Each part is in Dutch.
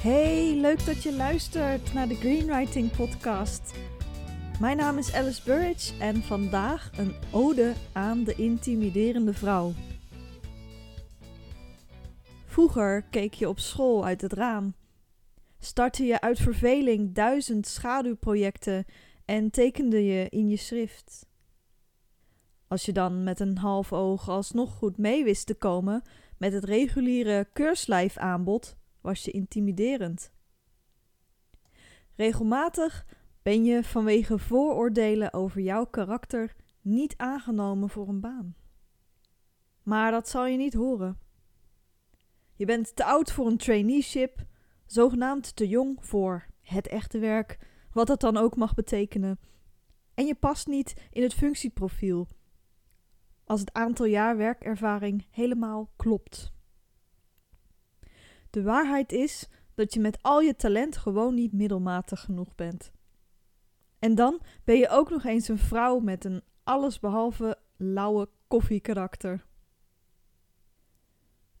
Hey, leuk dat je luistert naar de Greenwriting Podcast. Mijn naam is Alice Burridge en vandaag een ode aan de intimiderende vrouw. Vroeger keek je op school uit het raam. Startte je uit verveling duizend schaduwprojecten en tekende je in je schrift. Als je dan met een half oog alsnog goed mee wist te komen met het reguliere keurslijfaanbod, was je intimiderend. Regelmatig ben je vanwege vooroordelen over jouw karakter niet aangenomen voor een baan. Maar dat zal je niet horen. Je bent te oud voor een traineeship, zogenaamd te jong voor het echte werk, wat dat dan ook mag betekenen. En je past niet in het functieprofiel, als het aantal jaar werkervaring helemaal klopt. De waarheid is dat je met al je talent gewoon niet middelmatig genoeg bent. En dan ben je ook nog eens een vrouw met een allesbehalve lauwe koffiekarakter.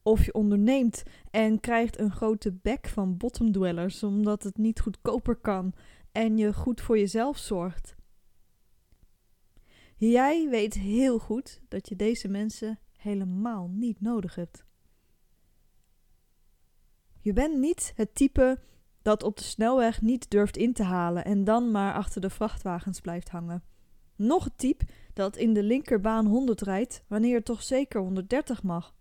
Of je onderneemt en krijgt een grote bek van bottomdwellers omdat het niet goedkoper kan en je goed voor jezelf zorgt. Jij weet heel goed dat je deze mensen helemaal niet nodig hebt. Je bent niet het type dat op de snelweg niet durft in te halen en dan maar achter de vrachtwagens blijft hangen. Nog het type dat in de linkerbaan 100 rijdt wanneer het toch zeker 130 mag.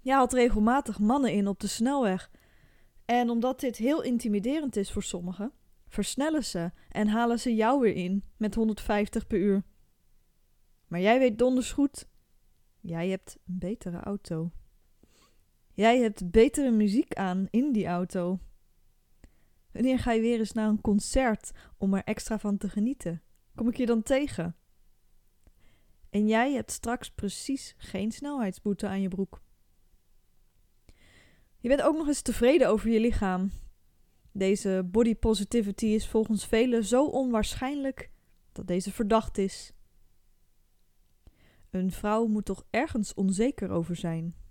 Je haalt regelmatig mannen in op de snelweg. En omdat dit heel intimiderend is voor sommigen, versnellen ze en halen ze jou weer in met 150 per uur. Maar jij weet donders goed, jij hebt een betere auto. Jij hebt betere muziek aan in die auto. Wanneer ga je weer eens naar een concert om er extra van te genieten? Kom ik je dan tegen? En jij hebt straks precies geen snelheidsboete aan je broek. Je bent ook nog eens tevreden over je lichaam. Deze body positivity is volgens velen zo onwaarschijnlijk dat deze verdacht is. Een vrouw moet toch ergens onzeker over zijn.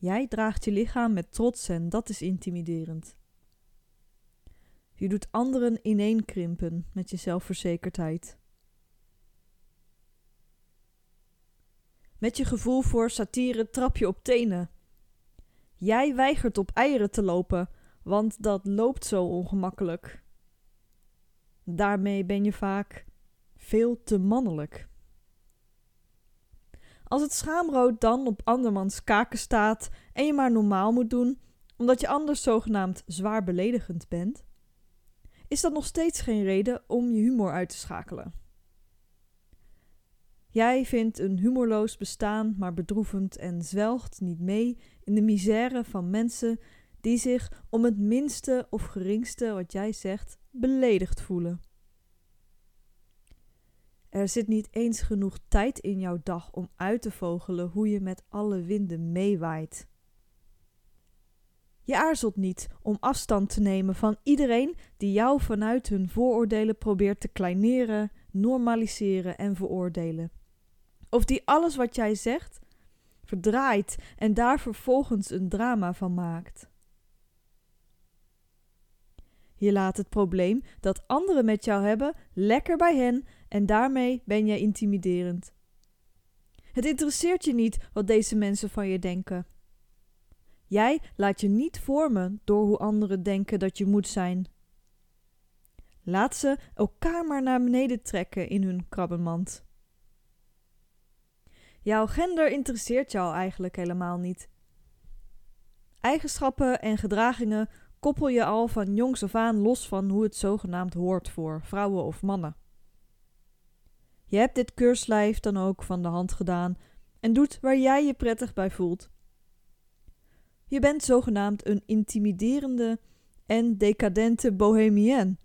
Jij draagt je lichaam met trots en dat is intimiderend. Je doet anderen ineenkrimpen met je zelfverzekerdheid. Met je gevoel voor satire trap je op tenen. Jij weigert op eieren te lopen, want dat loopt zo ongemakkelijk. Daarmee ben je vaak veel te mannelijk. Als het schaamrood dan op andermans kaken staat en je maar normaal moet doen, omdat je anders zogenaamd zwaar beledigend bent, is dat nog steeds geen reden om je humor uit te schakelen. Jij vindt een humorloos bestaan maar bedroevend en zwelgt niet mee in de misère van mensen die zich om het minste of geringste wat jij zegt beledigd voelen. Er zit niet eens genoeg tijd in jouw dag om uit te vogelen hoe je met alle winden meewaait. Je aarzelt niet om afstand te nemen van iedereen die jou vanuit hun vooroordelen probeert te kleineren, normaliseren en veroordelen. Of die alles wat jij zegt verdraait en daar vervolgens een drama van maakt. Je laat het probleem dat anderen met jou hebben lekker bij hen en daarmee ben jij intimiderend. Het interesseert je niet wat deze mensen van je denken. Jij laat je niet vormen door hoe anderen denken dat je moet zijn. Laat ze elkaar maar naar beneden trekken in hun krabbenmand. Jouw gender interesseert jou eigenlijk helemaal niet. Eigenschappen en gedragingen koppel je al van jongs af aan los van hoe het zogenaamd hoort voor vrouwen of mannen. Je hebt dit keurslijf dan ook van de hand gedaan en doet waar jij je prettig bij voelt. Je bent zogenaamd een intimiderende en decadente bohemienne,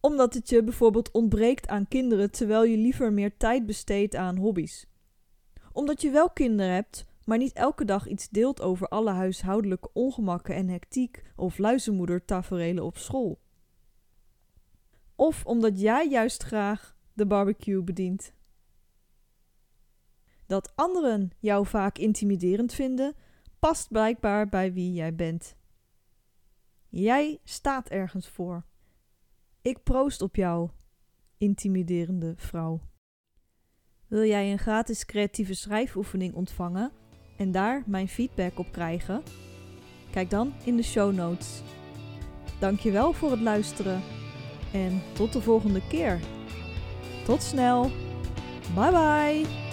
omdat het je bijvoorbeeld ontbreekt aan kinderen terwijl je liever meer tijd besteedt aan hobby's. Omdat je wel kinderen hebt, maar niet elke dag iets deelt over alle huishoudelijke ongemakken en hectiek of luizenmoedertaferelen op school. Of omdat jij juist graag de barbecue bedient. Dat anderen jou vaak intimiderend vinden, past blijkbaar bij wie jij bent. Jij staat ergens voor. Ik proost op jou, intimiderende vrouw. Wil jij een gratis creatieve schrijfoefening ontvangen en daar mijn feedback op krijgen? Kijk dan in de show notes. Dankjewel voor het luisteren en tot de volgende keer. Tot snel. Bye bye.